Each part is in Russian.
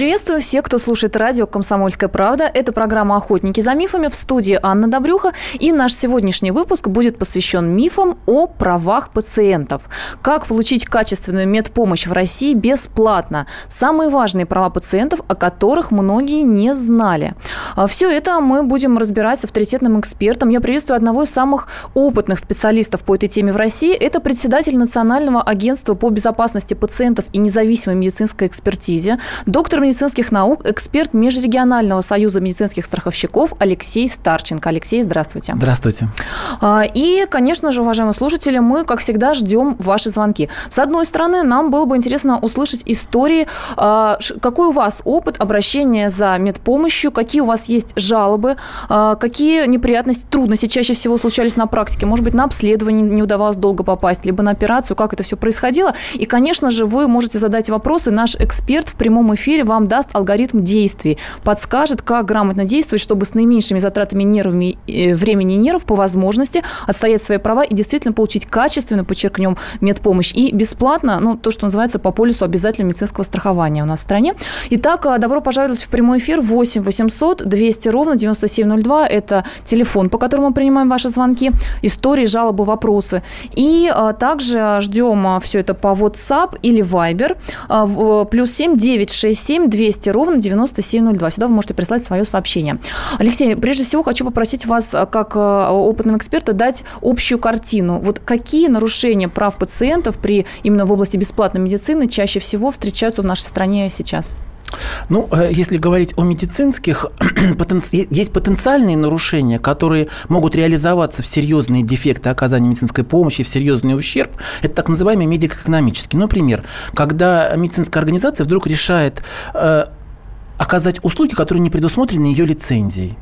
Приветствую всех, кто слушает радио «Комсомольская правда». Это программа «Охотники за мифами» в студии Анна Добрюха. И наш сегодняшний выпуск будет посвящен мифам о правах пациентов. Как получить качественную медпомощь в России бесплатно. Самые важные права пациентов, о которых многие не знали. А Все это мы будем разбирать с авторитетным экспертом. Я приветствую одного из самых опытных специалистов по этой теме в России. Это председатель Национального агентства по безопасности пациентов и независимой медицинской экспертизе, доктор медицинских наук, эксперт Межрегионального союза медицинских страховщиков Алексей Старченко. Алексей, здравствуйте. Здравствуйте. А, И, конечно же, уважаемые слушатели, мы, как всегда, ждем ваши звонки. С одной стороны, нам было бы интересно услышать истории, а, какой у вас опыт обращения за медпомощью, какие у вас есть жалобы, а, какие неприятности, трудности чаще всего случались на практике. Может быть, на обследование не удавалось долго попасть, либо на операцию, как это все происходило. И, конечно же, вы можете задать вопросы. Наш эксперт в прямом эфире вам даст алгоритм действий, подскажет, как грамотно действовать, чтобы с наименьшими затратами нервами, э, времени и нервов по возможности отстоять свои права и действительно получить качественно, подчеркнем, медпомощь. И бесплатно, ну, то, что называется по полису обязательного медицинского страхования у нас в стране. Итак, э, добро пожаловать в прямой эфир 8 800 200 ровно 9702. Это телефон, по которому мы принимаем ваши звонки, истории, жалобы, вопросы. И а, также ждем все это по WhatsApp или Viber. А, в- плюс 7 967 200 ровно 9702. Сюда вы можете прислать свое сообщение. Алексей, прежде всего хочу попросить вас, а, как а, опытного эксперта, дать общую картину. Вот какие нарушения прав пациентов при именно в области бесплатной медицины чаще всего встречаются в нашей стране сейчас? Ну, э, если говорить о медицинских, есть потенциальные нарушения, которые могут реализоваться в серьезные дефекты оказания медицинской помощи, в серьезный ущерб. Это так называемый медико-экономический. Например, когда медицинская организация вдруг решает э, оказать услуги, которые не предусмотрены ее лицензией.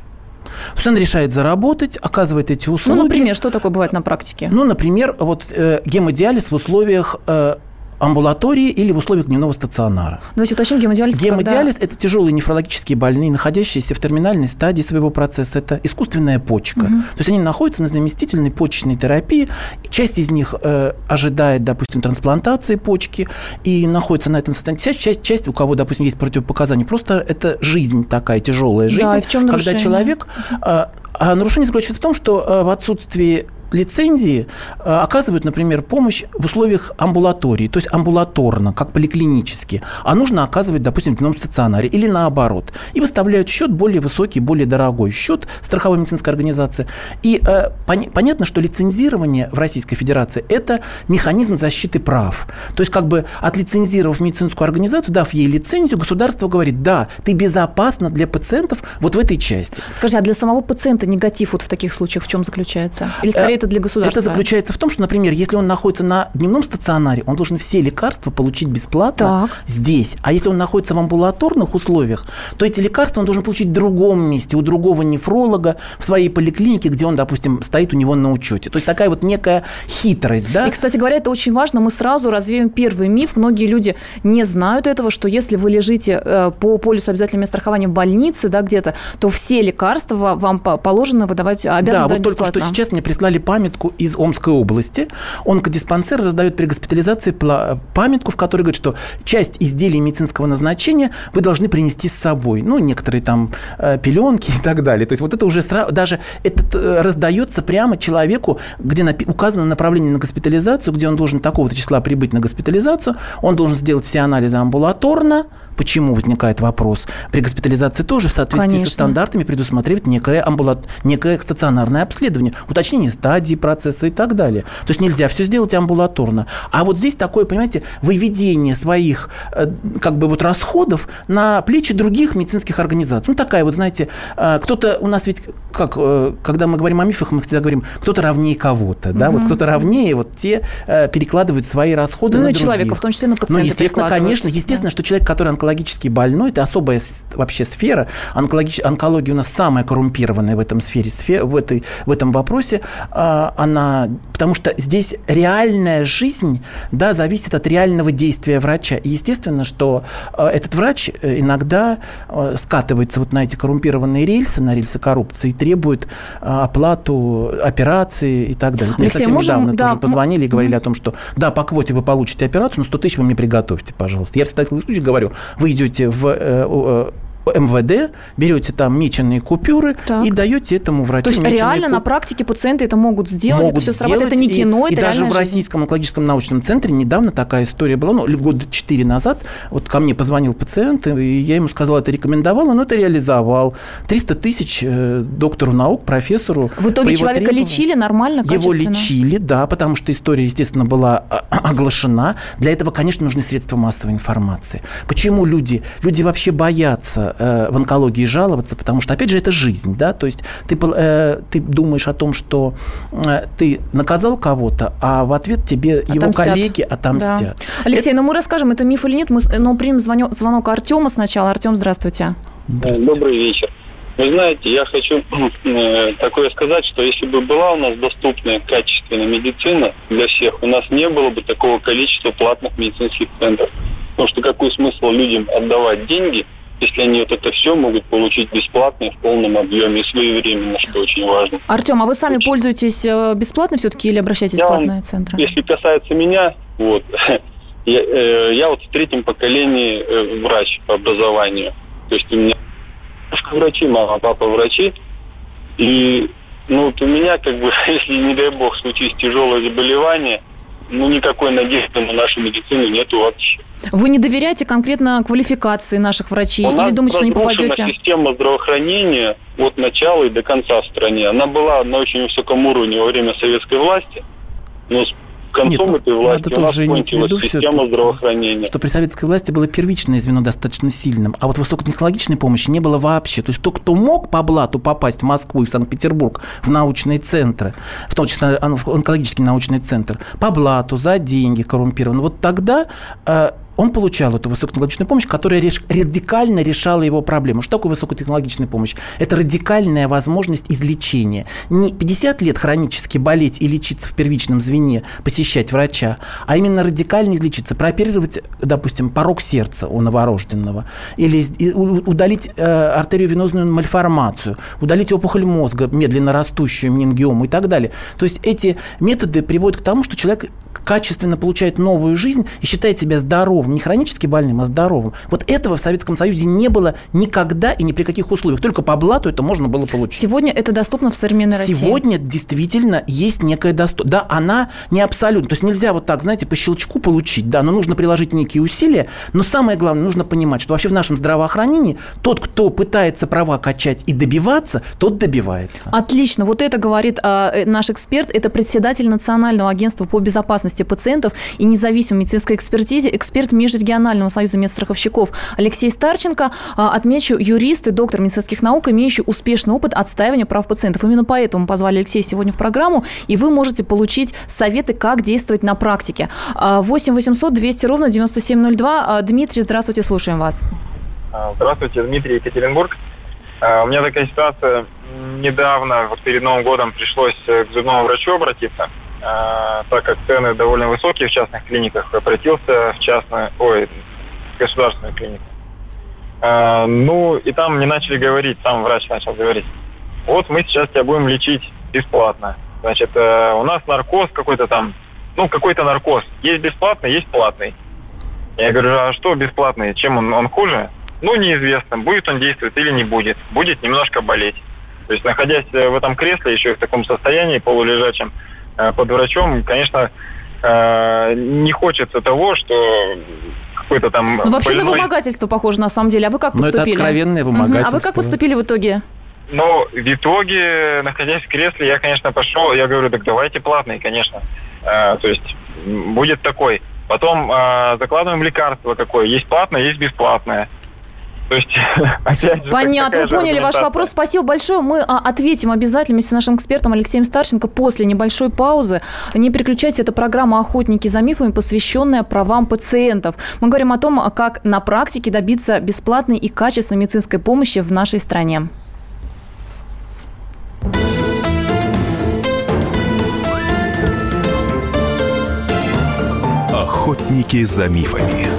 Она решает заработать, оказывает эти услуги. Ну, например, что такое бывает на практике? Ну, например, вот э, гемодиализ в условиях э, амбулатории или в условиях дневного стационара. Давайте уточним, гемодиализ. Гемодиализ – это тяжелые нефрологические больные, находящиеся в терминальной стадии своего процесса. Это искусственная почка. То есть они находятся на заместительной почечной терапии. Часть из них э, ожидает, допустим, трансплантации почки и находится на этом состоянии. Вся часть, часть, у кого, допустим, есть противопоказания, просто это жизнь такая, тяжелая жизнь. Да, и в чем когда нарушение? человек... э, а нарушение заключается в том, что э, в отсутствии лицензии э, оказывают, например, помощь в условиях амбулатории, то есть амбулаторно, как поликлинически, а нужно оказывать, допустим, в дневном стационаре или наоборот. И выставляют счет более высокий, более дорогой счет страховой медицинской организации. И э, пон- понятно, что лицензирование в Российской Федерации – это механизм защиты прав. То есть как бы отлицензировав медицинскую организацию, дав ей лицензию, государство говорит, да, ты безопасна для пациентов вот в этой части. Скажи, а для самого пациента негатив вот в таких случаях в чем заключается? Или скорее это для государства? Это заключается в том, что, например, если он находится на дневном стационаре, он должен все лекарства получить бесплатно Так. здесь. А если он находится в амбулаторных условиях, то эти лекарства он должен получить в другом месте, у другого нефролога, в своей поликлинике, где он, допустим, стоит у него на учете. То есть такая вот некая хитрость, да? И, кстати говоря, это очень важно. Мы сразу развеем первый миф. Многие люди не знают этого, что если вы лежите э, по полису обязательного страхования в больнице, да, где-то, то все лекарства ва- вам по- положено выдавать, обязаны Да, вот только что бесплатно. сейчас мне прислали памятку из Омской области. Онкодиспансер раздает при госпитализации памятку, в которой говорит, что часть изделий медицинского назначения вы должны принести с собой. Ну, некоторые там э, пеленки и так далее. То есть вот это уже сразу, даже это э, раздается прямо человеку, где указано направление на госпитализацию, где он должен такого-то числа прибыть на госпитализацию, он должен сделать все анализы амбулаторно. Почему возникает вопрос? При госпитализации тоже в соответствии Конечно. со стандартами предусматривает некое, амбулат... некое стационарное обследование, уточнение стадии процесса и так далее. То есть нельзя все сделать амбулаторно. А вот здесь такое, понимаете, выведение своих э, как бы вот расходов на плечи других медицинских организаций. Ну, такая вот, знаете, э, кто-то у нас ведь, как, э, когда мы говорим о мифах, мы всегда говорим, кто-то равнее кого-то, да, вот кто-то равнее, вот те перекладывают свои расходы Ну, на на других. человека, в том числе на Ну, пациента естественно, конечно, естественно, что человек, который онкологически больной, это особая вообще сфера. Онкологич... Онкология у нас самая коррумпированная в этом сфере, сфе- в, этой, в этом вопросе. А, Она... Потому что здесь реальная жизнь, да, зависит от реального действия врача. И естественно, что э, этот врач э, иногда э, скатывается вот на эти коррумпированные рельсы, на рельсы коррупции, требует оплату операции и так далее. Мне Алексей, совсем можем, недавно да, тоже позвонили и говорили о том, что да, по квоте вы получите операцию, но 100 тысяч вы мне приготовьте, пожалуйста. Я в таких случаях говорю, вы идете в э, МВД, берете там меченые купюры так. и даете этому врачу. То есть реально куп... на практике пациенты это могут сделать, могут это все срабатывает, это не кино, и, это И даже в жизнь. Российском онкологическом научном центре недавно такая история была, ну, года четыре назад, вот ко мне позвонил пациент, и я ему сказал, это рекомендовал, он это реализовал. 300 тысяч э, доктору наук, профессору. В итоге человека требованию. лечили нормально, Его лечили, да, потому что история, естественно, была а, оглашена. Для этого, конечно, нужны средства массовой информации. Почему люди, люди вообще боятся э, в онкологии жаловаться, потому что, опять же, это жизнь, да, то есть ты, э, ты думаешь о том, что э, ты наказал кого-то, а в ответ тебе отомстят. его коллеги отомстят. Да. Алексей, это... ну мы расскажем, это миф или нет, мы но примем звонок, звонок Артема сначала. Артем, здравствуйте. здравствуйте. Добрый вечер. Вы знаете, я хочу э, такое сказать, что если бы была у нас доступная качественная медицина для всех, у нас не было бы такого количества платных медицинских центров. Потому что какой смысл людям отдавать деньги – если они вот это все могут получить бесплатно в полном объеме и своевременно, что очень важно. Артем, а вы сами очень... пользуетесь э, бесплатно все-таки или обращаетесь я в платные центры? Если касается меня, вот, я, э, я вот в третьем поколении э, врач по образованию. То есть у меня врачи, мама, папа врачи. И ну, вот у меня, как бы, если, не дай бог, случись тяжелое заболевание, ну, никакой надежды на нашу медицину нету вообще. Вы не доверяете конкретно квалификации наших врачей У или думаете, что не попадете? система здравоохранения от начала и до конца в стране. Она была на очень высоком уровне во время советской власти, но концом Нет, этой власти надо у нас кончилась система здравоохранения. Что при советской власти было первичное звено достаточно сильным, а вот высокотехнологичной помощи не было вообще. То есть тот, кто мог по блату попасть в Москву и в Санкт-Петербург в научные центры, в том числе онкологический научный центр, по блату, за деньги коррумпированно, вот тогда э, он получал эту высокотехнологичную помощь, которая реш, радикально решала его проблему. Что такое высокотехнологичная помощь? Это радикальная возможность излечения. Не 50 лет хронически болеть и лечиться в первичном звене, посещать врача, а именно радикально излечиться, прооперировать, допустим, порог сердца у новорожденного, или удалить э, артериовенозную мальформацию, удалить опухоль мозга, медленно растущую менингиому и так далее. То есть эти методы приводят к тому, что человек качественно получает новую жизнь и считает себя здоровым, не хронически больным, а здоровым. Вот этого в Советском Союзе не было никогда и ни при каких условиях. Только по блату это можно было получить. Сегодня это доступно в современной России? Сегодня действительно есть некая доступность. Да, она не абсолютно. То есть нельзя вот так, знаете, по щелчку получить. Да, но нужно приложить некие усилия. Но самое главное, нужно понимать, что вообще в нашем здравоохранении тот, кто пытается права качать и добиваться, тот добивается. Отлично. Вот это говорит а, наш эксперт. Это председатель Национального агентства по безопасности безопасности пациентов и независимой медицинской экспертизе, эксперт Межрегионального союза медстраховщиков Алексей Старченко. А, отмечу, юрист и доктор медицинских наук, имеющий успешный опыт отстаивания прав пациентов. Именно поэтому позвали Алексея сегодня в программу, и вы можете получить советы, как действовать на практике. 8 800 200 ровно 9702. А, Дмитрий, здравствуйте, слушаем вас. А, здравствуйте, Дмитрий Екатеринбург. У меня такая ситуация. Недавно, вот перед Новым годом, пришлось к зубному врачу обратиться. А, так как цены довольно высокие в частных клиниках, обратился в частную, ой, государственную клинику. А, ну, и там мне начали говорить, сам врач начал говорить, вот мы сейчас тебя будем лечить бесплатно. Значит, э, у нас наркоз какой-то там, ну, какой-то наркоз. Есть бесплатный, есть платный. Я говорю, а что бесплатный? Чем он, он хуже? Ну, неизвестно, будет он действовать или не будет. Будет немножко болеть. То есть, находясь в этом кресле, еще и в таком состоянии полулежачем, Э, под врачом, конечно, э, не хочется того, что какой-то там... Ну, вообще больной... на вымогательство похоже, на самом деле. А вы как поступили? Ну, это откровенное вымогательство. Угу. А вы как поступили в итоге? Ну, в итоге, находясь в кресле, я, конечно, пошел, я говорю, так давайте платный, конечно. Э, то есть будет такой. Потом э, закладываем лекарство какое. Есть платное, есть бесплатное. То есть, опять же, Понятно, мы поняли ваш вопрос. Спасибо большое. Мы а, ответим обязательно вместе с нашим экспертом Алексеем Старченко после небольшой паузы. Не переключайте, это программа «Охотники за мифами», посвященная правам пациентов. Мы говорим о том, как на практике добиться бесплатной и качественной медицинской помощи в нашей стране. Охотники за мифами.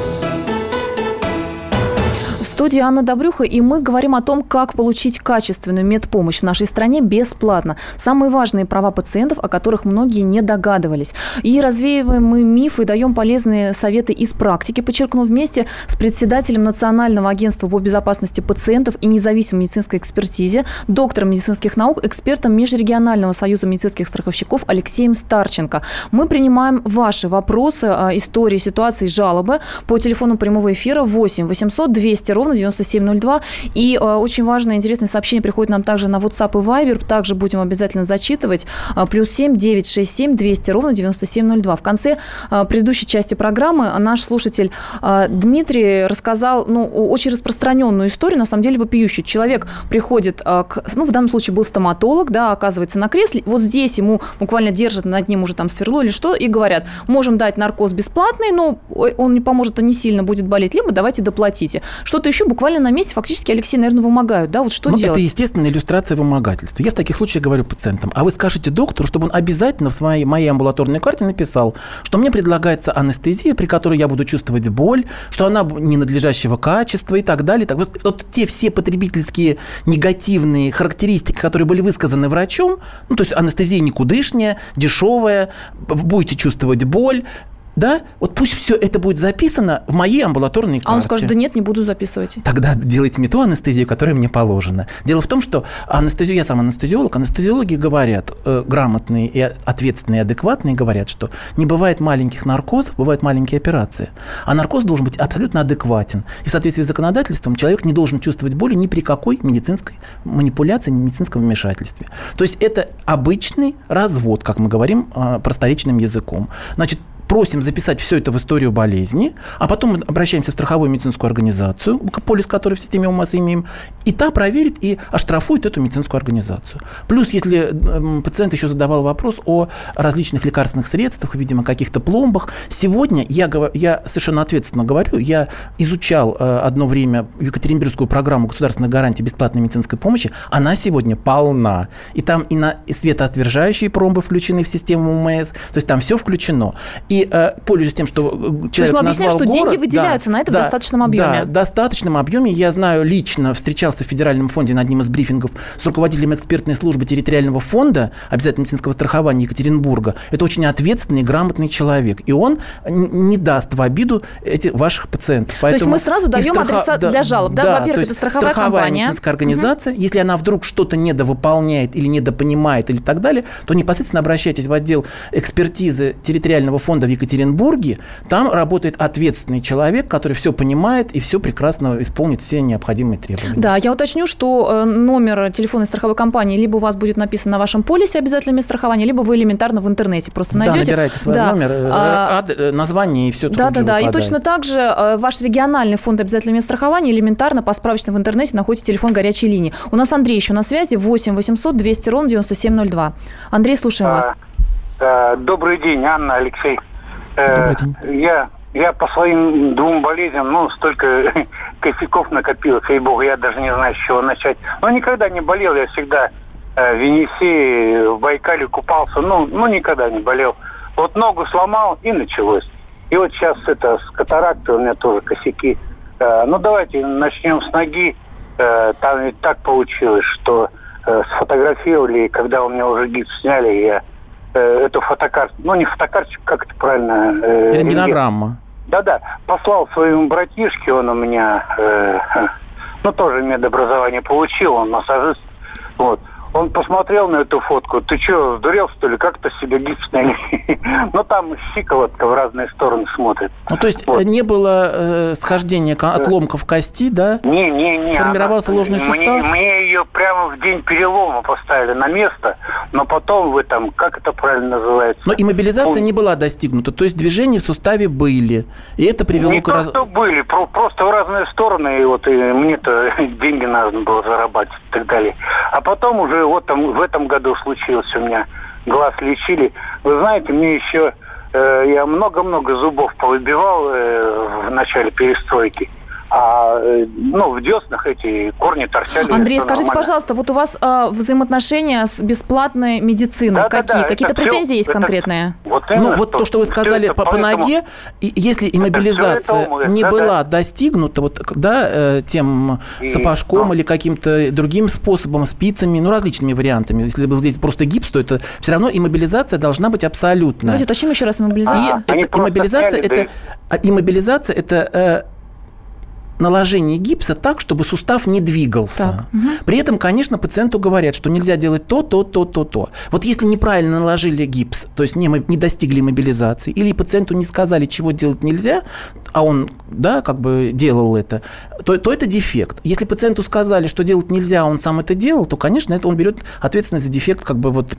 В студии Анна Добрюха, и мы говорим о том, как получить качественную медпомощь в нашей стране бесплатно. Самые важные права пациентов, о которых многие не догадывались. И развеиваем мы мифы, даем полезные советы из практики, подчеркну, вместе с председателем Национального агентства по безопасности пациентов и независимой медицинской экспертизе, доктором медицинских наук, экспертом Межрегионального союза медицинских страховщиков Алексеем Старченко. Мы принимаем ваши вопросы, а, истории, ситуации, жалобы по телефону прямого эфира 8 800 200 200 ровно 9702. И э, очень важное, интересное сообщение приходит нам также на WhatsApp и Viber. Также будем обязательно зачитывать. Э, плюс 7 967 200 ровно 9702. В конце э, предыдущей части программы наш слушатель э, Дмитрий рассказал ну, очень распространенную историю, на самом деле вопиющую. Человек приходит э, к, ну, в данном случае был стоматолог, да, оказывается на кресле. Вот здесь ему буквально держат над ним уже там сверло или что, и говорят, можем дать наркоз бесплатный, но он не поможет, он не сильно будет болеть, либо давайте доплатите. Что что-то еще буквально на месте фактически Алексей, наверное, вымогают. Да, вот что ну, делать? Это естественная иллюстрация вымогательства. Я в таких случаях говорю пациентам, а вы скажете доктору, чтобы он обязательно в своей моей амбулаторной карте написал, что мне предлагается анестезия, при которой я буду чувствовать боль, что она ненадлежащего качества и так далее. Так вот, вот те все потребительские негативные характеристики, которые были высказаны врачом, ну, то есть анестезия никудышняя, дешевая, будете чувствовать боль, да, вот пусть все это будет записано в моей амбулаторной карте. А он скажет, да нет, не буду записывать. Тогда делайте мне ту анестезию, которая мне положена. Дело в том, что анестезию, я сам анестезиолог, анестезиологи говорят, э, грамотные и ответственные, адекватные говорят, что не бывает маленьких наркозов, бывают маленькие операции. А наркоз должен быть абсолютно адекватен. И в соответствии с законодательством человек не должен чувствовать боли ни при какой медицинской манипуляции, ни медицинском вмешательстве. То есть это обычный развод, как мы говорим э, просторечным языком. Значит, просим записать все это в историю болезни, а потом мы обращаемся в страховую медицинскую организацию, полис которой в системе УМАС имеем, и та проверит и оштрафует эту медицинскую организацию. Плюс, если пациент еще задавал вопрос о различных лекарственных средствах, видимо, каких-то пломбах, сегодня я, я совершенно ответственно говорю, я изучал э, одно время Екатеринбургскую программу государственной гарантии бесплатной медицинской помощи, она сегодня полна. И там и на светоотвержающие промбы включены в систему УМС, то есть там все включено. И э, пользуясь тем, что человек То есть мы объясняем, что город, деньги выделяются да, на это да, в достаточном объеме. Да, в достаточном объеме. Я знаю лично, встречался в Федеральном фонде на одним из брифингов с руководителем экспертной службы территориального фонда обязательного медицинского страхования Екатеринбурга. Это очень ответственный, грамотный человек. И он не даст в обиду этих ваших пациентов. Поэтому то есть мы сразу даем страха... адреса да, для жалоб. Да, да во-первых, это страховая, страховая компания. медицинская организация. Угу. Если она вдруг что-то недовыполняет или недопонимает или так далее, то непосредственно обращайтесь в отдел экспертизы территориального фонда Екатеринбурге, там работает ответственный человек, который все понимает и все прекрасно исполнит все необходимые требования. Да, я уточню, что э, номер телефонной страховой компании либо у вас будет написан на вашем полисе обязательно страхования, либо вы элементарно в интернете просто найдете. Да, набираете свой да. номер, э, а, ад, э, название и все Да, да, да. И точно так же ваш региональный фонд обязательного страхования элементарно по справочной в интернете находите телефон горячей линии. У нас Андрей еще на связи 8 800 200 ровно 9702. Андрей, слушаем а, вас. Добрый день, Анна, Алексей. Э, я, я по своим двум болезням, ну, столько косяков накопил, ей богу, я даже не знаю, с чего начать. Но никогда не болел, я всегда э, в Енисее, в Байкале купался, ну, ну, никогда не болел. Вот ногу сломал, и началось. И вот сейчас это с катарактой у меня тоже косяки. Э, ну, давайте начнем с ноги. Э, там ведь так получилось, что э, сфотографировали, и когда у меня уже гипс сняли, я эту фотокарту, ну не фотокарточку, как это правильно? Э, Рентгенограмма. Да-да, послал своему братишке, он у меня, э, ну тоже медобразование получил, он массажист, вот. Он посмотрел на эту фотку. Ты что, сдурел, что ли? Как-то себе гипс Ну, там щиколотка в разные стороны смотрит. Ну, то есть вот. не было э, схождения отломков кости, да? Не, не, не. Сформировался она, ложный сустав? Мне, мне ее прямо в день перелома поставили на место, но потом в этом, как это правильно называется? Но иммобилизация ну, не была достигнута, то есть движения в суставе были, и это привело не к... Не раз... были, просто в разные стороны, и вот и мне-то деньги надо было зарабатывать и так далее. А потом уже вот там, в этом году случилось у меня. Глаз лечили. Вы знаете, мне еще... Э, я много-много зубов повыбивал э, в начале перестройки а э, ну, в деснах эти корни торчали. Андрей, скажите, нормально. пожалуйста, вот у вас э, взаимоотношения с бесплатной медициной да, какие? Да, да, Какие-то претензии все, есть это, конкретные? Вот именно, ну, вот то, что вы сказали по, по ноге, и, если иммобилизация это не да, была да. достигнута вот, да, э, тем и, сапожком ну, или каким-то другим способом, спицами, ну, различными вариантами. Если был здесь просто гипс, то это все равно иммобилизация должна быть абсолютная. Давайте уточним еще раз иммобилизация. А, это, иммобилизация, сняли, это, да. иммобилизация это э, наложение гипса так, чтобы сустав не двигался. Так. Угу. При этом, конечно, пациенту говорят, что нельзя делать то, то, то, то, то. Вот если неправильно наложили гипс, то есть не, не достигли мобилизации, или пациенту не сказали, чего делать нельзя, а он, да, как бы делал это, то, то это дефект. Если пациенту сказали, что делать нельзя, а он сам это делал, то, конечно, это он берет ответственность за дефект как бы вот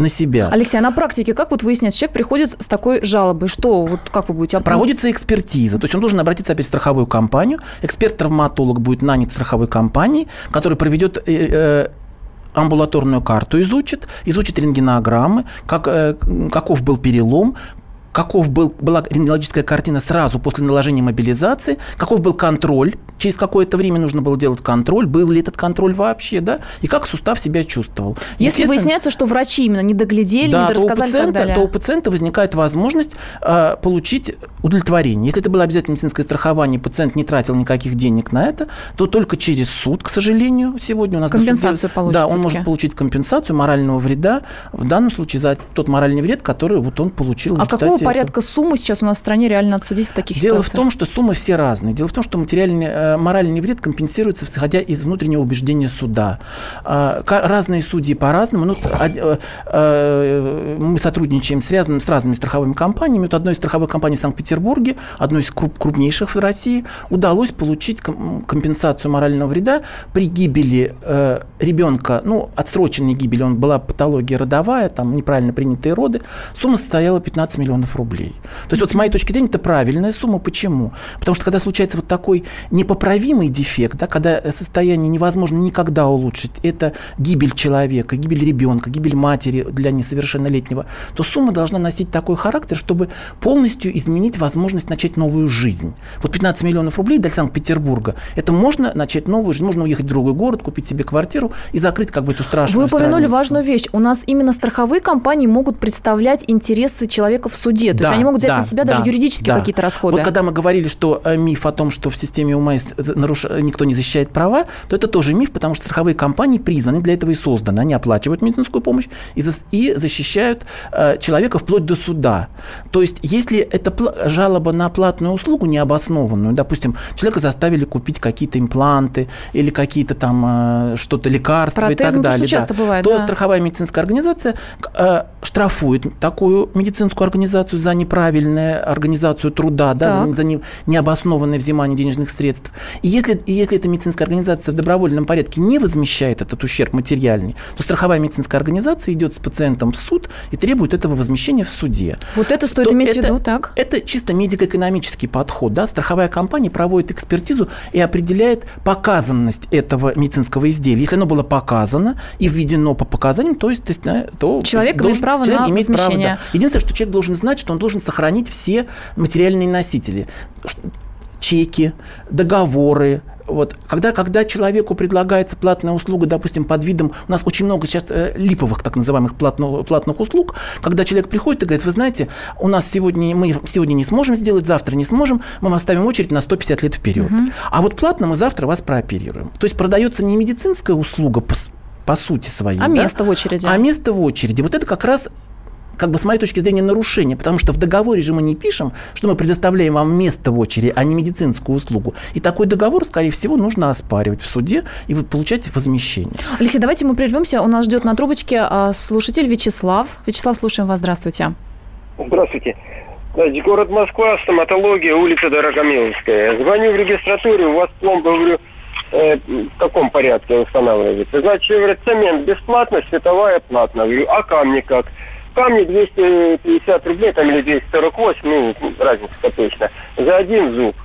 на себя. Алексей, а на практике как вот выясняется, человек приходит с такой жалобой, что вот как вы будете... Проводится экспертиза, то есть он должен обратиться опять в страховую компанию, эксперт-травматолог будет нанят страховой компанией, который проведет э, э, амбулаторную карту изучит, изучит рентгенограммы, как, э, каков был перелом, каков был, была рентгенологическая картина сразу после наложения мобилизации, каков был контроль, через какое-то время нужно было делать контроль, был ли этот контроль вообще, да, и как сустав себя чувствовал. Если выясняется, что врачи именно не доглядели, да, не то у, пациента, то у пациента возникает возможность э, получить удовлетворение. Если это было обязательно медицинское страхование, пациент не тратил никаких денег на это, то только через суд, к сожалению, сегодня у нас... Компенсацию получит. Да, он может получить компенсацию морального вреда, в данном случае за тот моральный вред, который вот он получил а какого порядка суммы сейчас у нас в стране реально отсудить в таких Дело ситуациях? в том, что суммы все разные. Дело в том, что материальный, э, моральный вред компенсируется, исходя из внутреннего убеждения суда. А, разные судьи по-разному. Ну, э, э, мы сотрудничаем с, разными, с разными страховыми компаниями. Вот одной из страховых компаний в Санкт-Петербурге, одной из крупнейших в России, удалось получить компенсацию морального вреда при гибели ребенка, ну, отсроченной гибели, он была патология родовая, там неправильно принятые роды, сумма составляла 15 миллионов рублей. То есть вот с моей точки зрения это правильная сумма. Почему? Потому что когда случается вот такой непоправимый дефект, да, когда состояние невозможно никогда улучшить, это гибель человека, гибель ребенка, гибель матери для несовершеннолетнего, то сумма должна носить такой характер, чтобы полностью изменить возможность начать новую жизнь. Вот 15 миллионов рублей для Санкт-Петербурга, это можно начать новую жизнь, можно уехать в другой город, купить себе квартиру и закрыть как бы эту страшную Вы упомянули страницу. важную вещь. У нас именно страховые компании могут представлять интересы человека в суде. То да, есть они могут взять да, на себя да, даже юридические да. какие-то расходы. Вот когда мы говорили, что э, миф о том, что в системе УМС наруш... никто не защищает права, то это тоже миф, потому что страховые компании призваны для этого и созданы. Они оплачивают медицинскую помощь и, за... и защищают э, человека вплоть до суда. То есть если это пл... жалоба на платную услугу необоснованную, допустим, человека заставили купить какие-то импланты или какие-то там э, что-то лекарства Протез, и так далее, да, бывает, то да. страховая медицинская организация э, штрафует такую медицинскую организацию за неправильную организацию труда, да, за, за не, необоснованное взимание денежных средств. И если, и если эта медицинская организация в добровольном порядке не возмещает этот ущерб материальный, то страховая медицинская организация идет с пациентом в суд и требует этого возмещения в суде. Вот это стоит то иметь это, в виду, так? Это чисто медико-экономический подход. Да? Страховая компания проводит экспертизу и определяет показанность этого медицинского изделия. Если оно было показано и введено по показаниям, то, есть, то человек должен, имеет право человек на имеет право, да. Единственное, что человек должен знать, что он должен сохранить все материальные носители чеки, договоры, вот. Когда, когда человеку предлагается платная услуга, допустим, под видом... У нас очень много сейчас э, липовых так называемых платных, платных услуг, когда человек приходит и говорит, вы знаете, у нас сегодня, мы сегодня не сможем сделать, завтра не сможем, мы оставим очередь на 150 лет вперед. Угу. А вот платно мы завтра вас прооперируем. То есть продается не медицинская услуга по, по сути своей. А да? место в очереди. А место в очереди. Вот это как раз как бы с моей точки зрения, нарушение, потому что в договоре же мы не пишем, что мы предоставляем вам место в очереди, а не медицинскую услугу. И такой договор, скорее всего, нужно оспаривать в суде и получать возмещение. Алексей, давайте мы прервемся. У нас ждет на трубочке а, слушатель Вячеслав. Вячеслав, слушаем вас. Здравствуйте. Здравствуйте. Значит, город Москва, стоматология, улица Дорогомиловская. Звоню в регистратуре, у вас пломба, говорю, э, в каком порядке устанавливается? Значит, говорят, цемент бесплатно, световая платно. Говорю, а камни как? Камни 250 рублей, там или 248, ну, разница точно, за один зуб.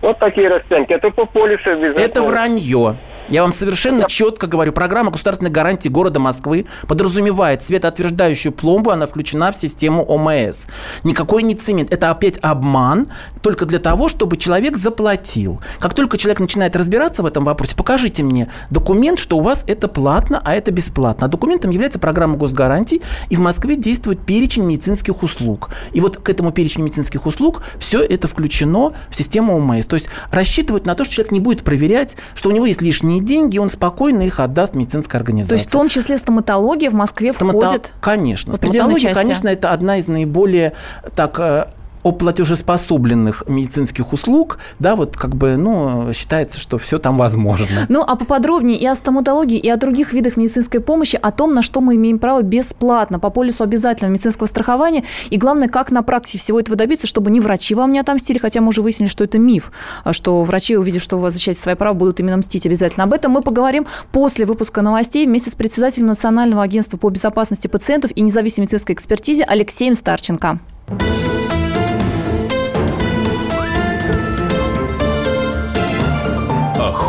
Вот такие расценки. Это по полису Это вранье. Я вам совершенно четко говорю, программа государственной гарантии города Москвы подразумевает светоотверждающую пломбу, она включена в систему ОМС. Никакой не цемент. Это опять обман, только для того, чтобы человек заплатил. Как только человек начинает разбираться в этом вопросе, покажите мне документ, что у вас это платно, а это бесплатно. А документом является программа госгарантий, и в Москве действует перечень медицинских услуг. И вот к этому перечню медицинских услуг все это включено в систему ОМС. То есть рассчитывают на то, что человек не будет проверять, что у него есть лишние деньги, он спокойно их отдаст медицинской организации. То есть в том числе стоматология в Москве Стомато... входит? Конечно. Стоматология, части. конечно, это одна из наиболее так э, о платежеспособленных медицинских услуг, да, вот как бы, ну, считается, что все там возможно. Ну, а поподробнее и о стоматологии, и о других видах медицинской помощи, о том, на что мы имеем право бесплатно по полису обязательного медицинского страхования, и главное, как на практике всего этого добиться, чтобы не врачи вам не отомстили, хотя мы уже выяснили, что это миф, а что врачи, увидев, что вы защищаете свои права, будут именно мстить обязательно. Об этом мы поговорим после выпуска новостей вместе с председателем Национального агентства по безопасности пациентов и независимой медицинской экспертизе Алексеем Старченко.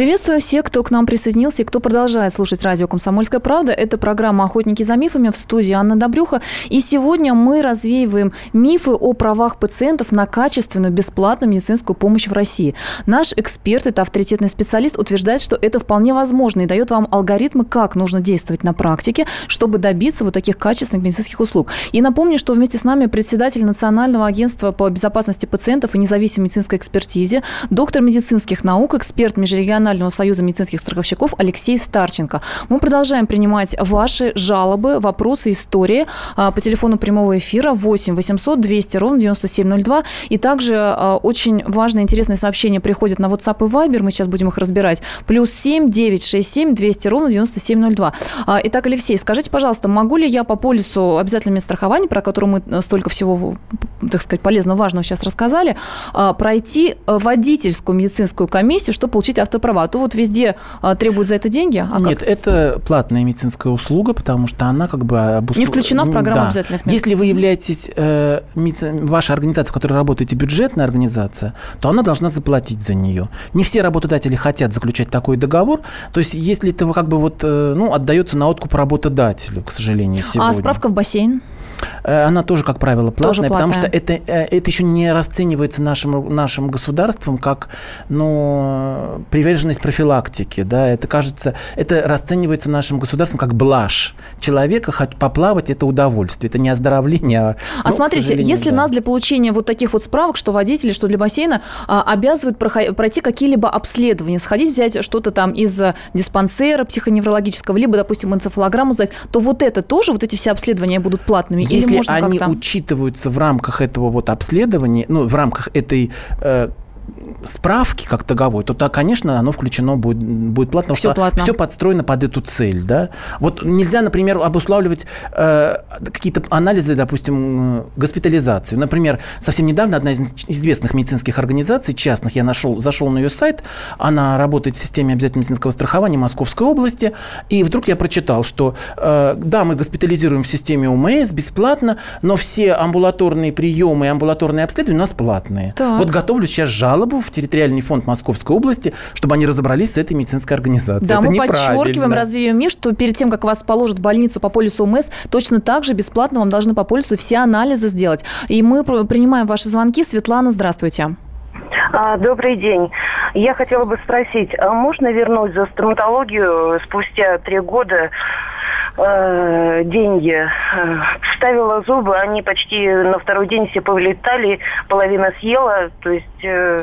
Приветствую всех, кто к нам присоединился и кто продолжает слушать радио «Комсомольская правда». Это программа «Охотники за мифами» в студии Анна Добрюха. И сегодня мы развеиваем мифы о правах пациентов на качественную бесплатную медицинскую помощь в России. Наш эксперт, это авторитетный специалист, утверждает, что это вполне возможно и дает вам алгоритмы, как нужно действовать на практике, чтобы добиться вот таких качественных медицинских услуг. И напомню, что вместе с нами председатель Национального агентства по безопасности пациентов и независимой медицинской экспертизе, доктор медицинских наук, эксперт межрегионального Национального союза медицинских страховщиков Алексей Старченко. Мы продолжаем принимать ваши жалобы, вопросы, истории а, по телефону прямого эфира 8 800 200 ровно 9702. И также а, очень важное, интересное сообщение приходит на WhatsApp и Viber. Мы сейчас будем их разбирать. Плюс 7 967 200 ровно 9702. А, итак, Алексей, скажите, пожалуйста, могу ли я по полису обязательного страхования, про который мы э, столько всего, так сказать, полезного, важного сейчас рассказали, пройти водительскую медицинскую комиссию, чтобы получить автоправа? Права, то вот везде а, требуют за это деньги. А Нет, как? это платная медицинская услуга, потому что она как бы обуслов... Не включена в программу да. обязательных мер. Если вы являетесь, э, медици... ваша организация, в которой работаете, бюджетная организация, то она должна заплатить за нее. Не все работодатели хотят заключать такой договор. То есть, если это как бы вот, э, ну, отдается на откуп работодателю, к сожалению, а сегодня. А справка в бассейн? Э, она тоже, как правило, платная, тоже потому что это, э, это еще не расценивается нашим, нашим государством как ну, приверженность профилактике. Да? Это кажется, это расценивается нашим государством как блажь. Человека хоть поплавать – это удовольствие, это не оздоровление. А, а ну, смотрите, если да. нас для получения вот таких вот справок, что водители, что для бассейна, а, обязывают пройти какие-либо обследования, сходить взять что-то там из диспансера психоневрологического, либо, допустим, энцефалограмму сдать, то вот это тоже, вот эти все обследования будут платными? Если Можно они учитываются в рамках этого вот обследования, ну, в рамках этой э, справки как таковой, то, то, конечно, оно включено будет, будет платно, все потому платно. что все подстроено под эту цель. Да? Вот нельзя, например, обуславливать э, какие-то анализы, допустим, госпитализации. Например, совсем недавно одна из известных медицинских организаций, частных, я нашел, зашел на ее сайт, она работает в системе обязательного медицинского страхования Московской области, и вдруг я прочитал, что э, да, мы госпитализируем в системе УМС бесплатно, но все амбулаторные приемы и амбулаторные обследования у нас платные. Так. Вот готовлю сейчас жалобу в территориальный фонд Московской области, чтобы они разобрались с этой медицинской организацией. Да, Это мы подчеркиваем, развеем миф, что перед тем, как вас положат в больницу по полису УМС, точно так же бесплатно вам должны по полису все анализы сделать. И мы пр- принимаем ваши звонки. Светлана, здравствуйте. А, Добрый день. Я хотела бы спросить, а можно вернуть за стоматологию спустя три года э, деньги? Э, Вставила зубы, они почти на второй день все повылетали, половина съела, то есть э,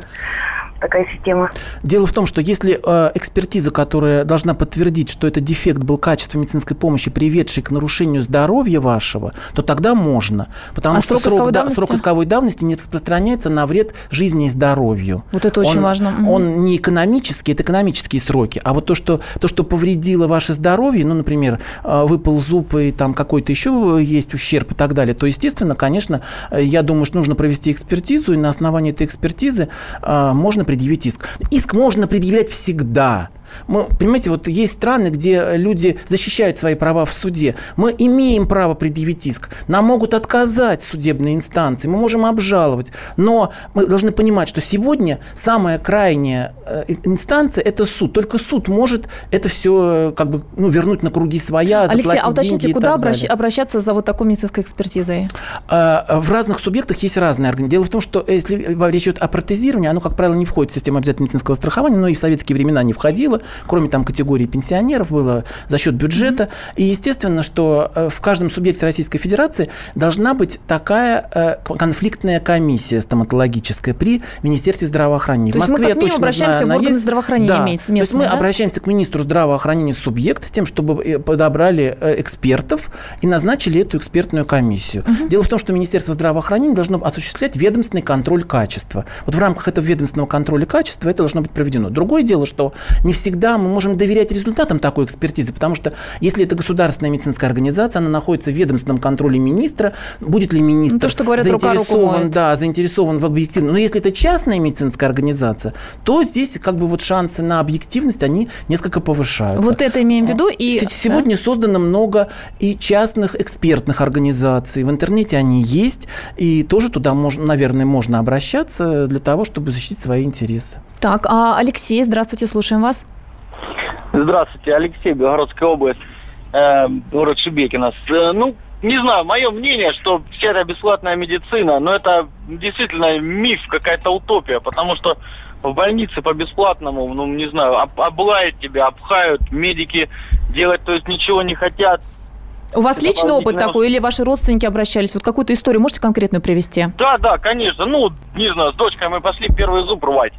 такая система. Дело в том, что если э, экспертиза, которая должна подтвердить, что это дефект был качества медицинской помощи, приведший к нарушению здоровья вашего, то тогда можно. Потому А что срок исковой да- давности? срок исковой давности не распространяется на вред жизни и здоровью. Вот это очень он, важно. Мгм. Он не экономический, это экономические сроки. А вот то, что, то, что повредило ваше здоровье, ну, например, э, выпал зуб и там какой-то еще есть ущерб и так далее, то, естественно, конечно, э, я думаю, что нужно провести экспертизу, и на основании этой экспертизы э, можно предъявить иск. Иск можно предъявлять всегда. Мы, понимаете, вот есть страны, где люди защищают свои права в суде. Мы имеем право предъявить иск. Нам могут отказать судебные инстанции, мы можем обжаловать. Но мы должны понимать, что сегодня самая крайняя э, инстанция – это суд. Только суд может это все как бы, ну, вернуть на круги своя, Алексей, заплатить а уточните, деньги куда обращ- обращаться за вот такой медицинской экспертизой? А, В разных субъектах есть разные органы. Дело в том, что если речь идет о протезировании, оно, как правило, не входит в систему обязательного медицинского страхования, но и в советские времена не входило, кроме там категории пенсионеров, было за счет бюджета. И естественно, что э, в каждом субъекте Российской Федерации должна быть такая э, конфликтная комиссия стоматологическая при Министерстве здравоохранения. То в есть мы Москве как я минимум точно обращаемся знаю, в органы есть. здравоохранения да. имеется То есть мы да? обращаемся к министру здравоохранения субъекта с тем, чтобы э, подобрали экспертов и назначили эту экспертную комиссию. Дело в том, что Министерство здравоохранения должно осуществлять ведомственный контроль качества. Вот в рамках этого ведомственного контроля качества это должно быть проведено. Другое дело, что не всегда мы можем доверять результатам такой экспертизы, потому что если это государственная медицинская организация, она находится в ведомственном контроле министра, будет ли министр Ну, то, что говорят, заинтересован, да, заинтересован в объективном. Но если это частная медицинская организация, то здесь как бы вот шансы на объективность, они несколько повышаются. Вот это имеем в виду. И... Сегодня создано много и частных экспертных организаций. В интернете они есть, и тоже туда, можно, наверное, можно обращаться для того, чтобы защитить свои интересы. Так, а Алексей, здравствуйте, слушаем вас. Здравствуйте, Алексей, Белгородская область, э, город Шебекино. С, э, ну, не знаю, мое мнение, что вся эта бесплатная медицина, но это действительно миф, какая-то утопия, потому что в больнице по бесплатному, ну, не знаю, об- облают тебя, обхают, медики делать, то есть ничего не хотят. У вас Это личный опыт такой или ваши родственники обращались? Вот какую-то историю можете конкретную привести? Да, да, конечно. Ну, не знаю, с дочкой мы пошли первый зуб рвать.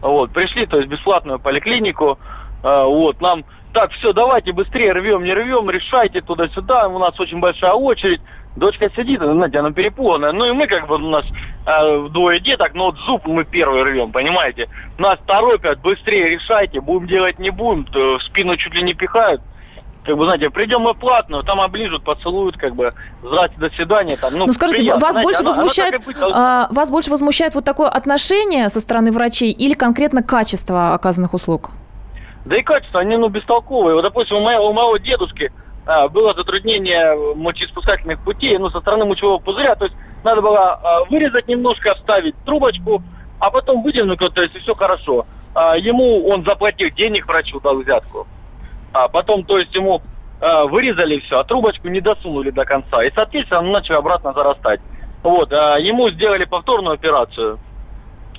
Вот, пришли, то есть бесплатную поликлинику. А, вот, нам, так, все, давайте быстрее рвем, не рвем, решайте туда-сюда. У нас очень большая очередь. Дочка сидит, знаете, она перепуганная. Ну и мы как бы, у нас э, двое деток, но вот зуб мы первый рвем, понимаете? Нас торопят, быстрее решайте, будем делать, не будем. В спину чуть ли не пихают. Как бы, знаете, придем мы платно, там оближут, поцелуют, как бы, здрасте, до свидания. Там, ну, Ну, скажите, приятно, вас знаете, больше оно возмущает, и быть а, вас больше возмущает вот такое отношение со стороны врачей или конкретно качество оказанных услуг? Да и качество, они ну бестолковые. Вот, допустим, у моего, у моего дедушки а, было затруднение мочеиспускательных путей, ну, со стороны мочевого пузыря, то есть надо было а, вырезать немножко, вставить трубочку, а потом вот, то есть и все хорошо. А, ему он заплатил денег врачу, дал взятку. А потом, то есть ему а, вырезали все, а трубочку не досунули до конца. И, соответственно, он начал обратно зарастать. Вот, а, ему сделали повторную операцию.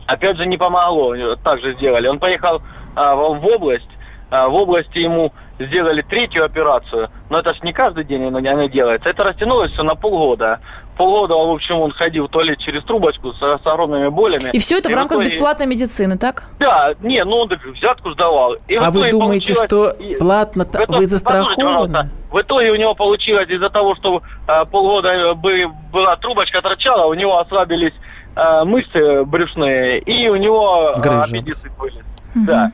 Опять же, не помогло, э, также сделали. Он поехал а, в область, а, в области ему сделали третью операцию, но это ж не каждый день оно делается. Это растянулось все на полгода. Полгода, в общем, он ходил в туалет через трубочку с, с огромными болями. И все это в И рамках итоге- бесплатной медицины, так? Да, не, ну он так взятку сдавал. И в а вы думаете, получилось- что и- платно в итоге- вы застрахованы? В итоге у него получилось из-за того, что э, полгода бы была трубочка торчала, у него ослабились э, мышцы брюшные, и у него Грыжа. аппендицит вылез. Да.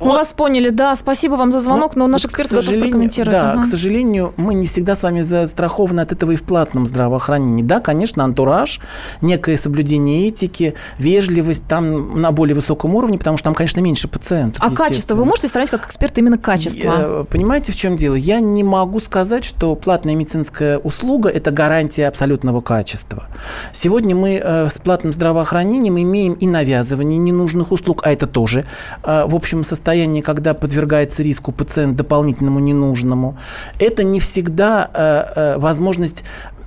Мы вас поняли, да. Спасибо вам за звонок, но наш вот, эксперт готов прокомментировать. Да, Ага. к сожалению, мы не всегда с вами застрахованы от этого и в платном здравоохранении. Да, конечно, антураж, некое соблюдение этики, вежливость там на более высоком уровне, потому что там, конечно, меньше пациентов. А качество? Вы можете сравнить как эксперт именно качество? Э, Понимаете, в чем дело? Я не могу сказать, что платная медицинская услуга – это гарантия абсолютного качества. Сегодня мы э, с платным здравоохранением имеем и навязывание ненужных услуг, а это тоже, э, в общем, состояние, когда подвергается риску пациент дополнительному ненужному. Это не всегда э, э, возможность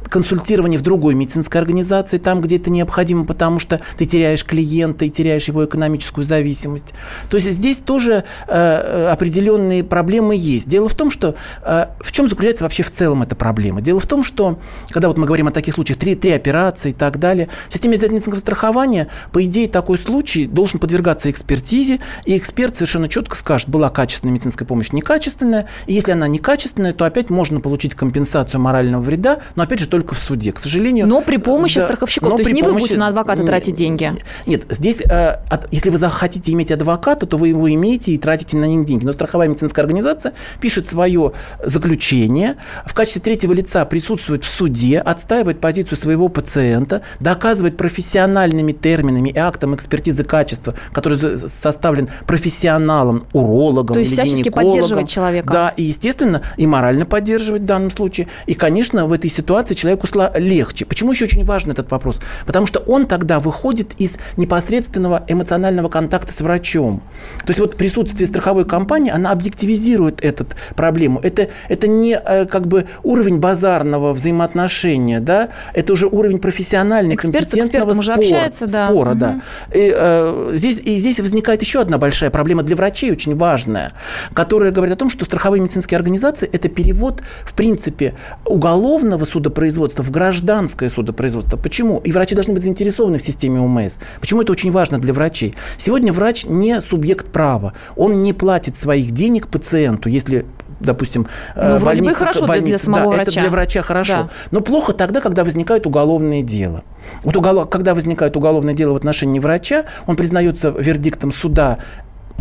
консультирование в другой медицинской организации, там, где это необходимо, потому что ты теряешь клиента и теряешь его экономическую зависимость. То есть здесь тоже э, определенные проблемы есть. Дело в том, что э, в чем заключается вообще в целом эта проблема? Дело в том, что когда вот мы говорим о таких случаях, три, три операции и так далее, в системе медицинского страхования, по идее, такой случай должен подвергаться экспертизе, и эксперт совершенно четко скажет, была качественная медицинская помощь, некачественная, и если она некачественная, то опять можно получить компенсацию морального вреда, но опять же только в суде. К сожалению... Но при помощи да, страховщиков. То есть не вы помощи- будете на адвоката тратить деньги. Нет, здесь, э, от- если вы захотите иметь адвоката, то вы его имеете и тратите на них деньги. Но страховая медицинская организация пишет свое заключение, в качестве третьего лица присутствует в суде, отстаивает позицию своего пациента, доказывает профессиональными терминами и актом экспертизы качества, который составлен профессионалом, урологом То есть или всячески поддерживает человека. Да, и, естественно, и морально поддерживать в данном случае. И, конечно, в этой ситуации человеку легче. Почему еще очень важен этот вопрос? Потому что он тогда выходит из непосредственного эмоционального контакта с врачом. То есть вот присутствие страховой компании, она объективизирует эту проблему. Это, это не э, как бы уровень базарного взаимоотношения, да, это уже уровень профессиональный, Эксперт компетентного спора, общается, да. спора, да. Мгм. И, э, здесь, и здесь возникает еще одна большая проблема для врачей, очень важная, которая говорит о том, что страховые медицинские организации – это перевод, в принципе, уголовного судопроизводства в гражданское судопроизводство. Почему? И врачи должны быть заинтересованы в системе УМС. Почему это очень важно для врачей? Сегодня врач не субъект права. Он не платит своих денег пациенту, если допустим, Ну, э, вроде бы и больница- хорошо для- для больница- самого да, врача. Это для врача хорошо. Да. Но плохо тогда, когда возникает уголовное дело. Вот уголо- когда возникает уголовное дело в отношении врача, он признается вердиктом суда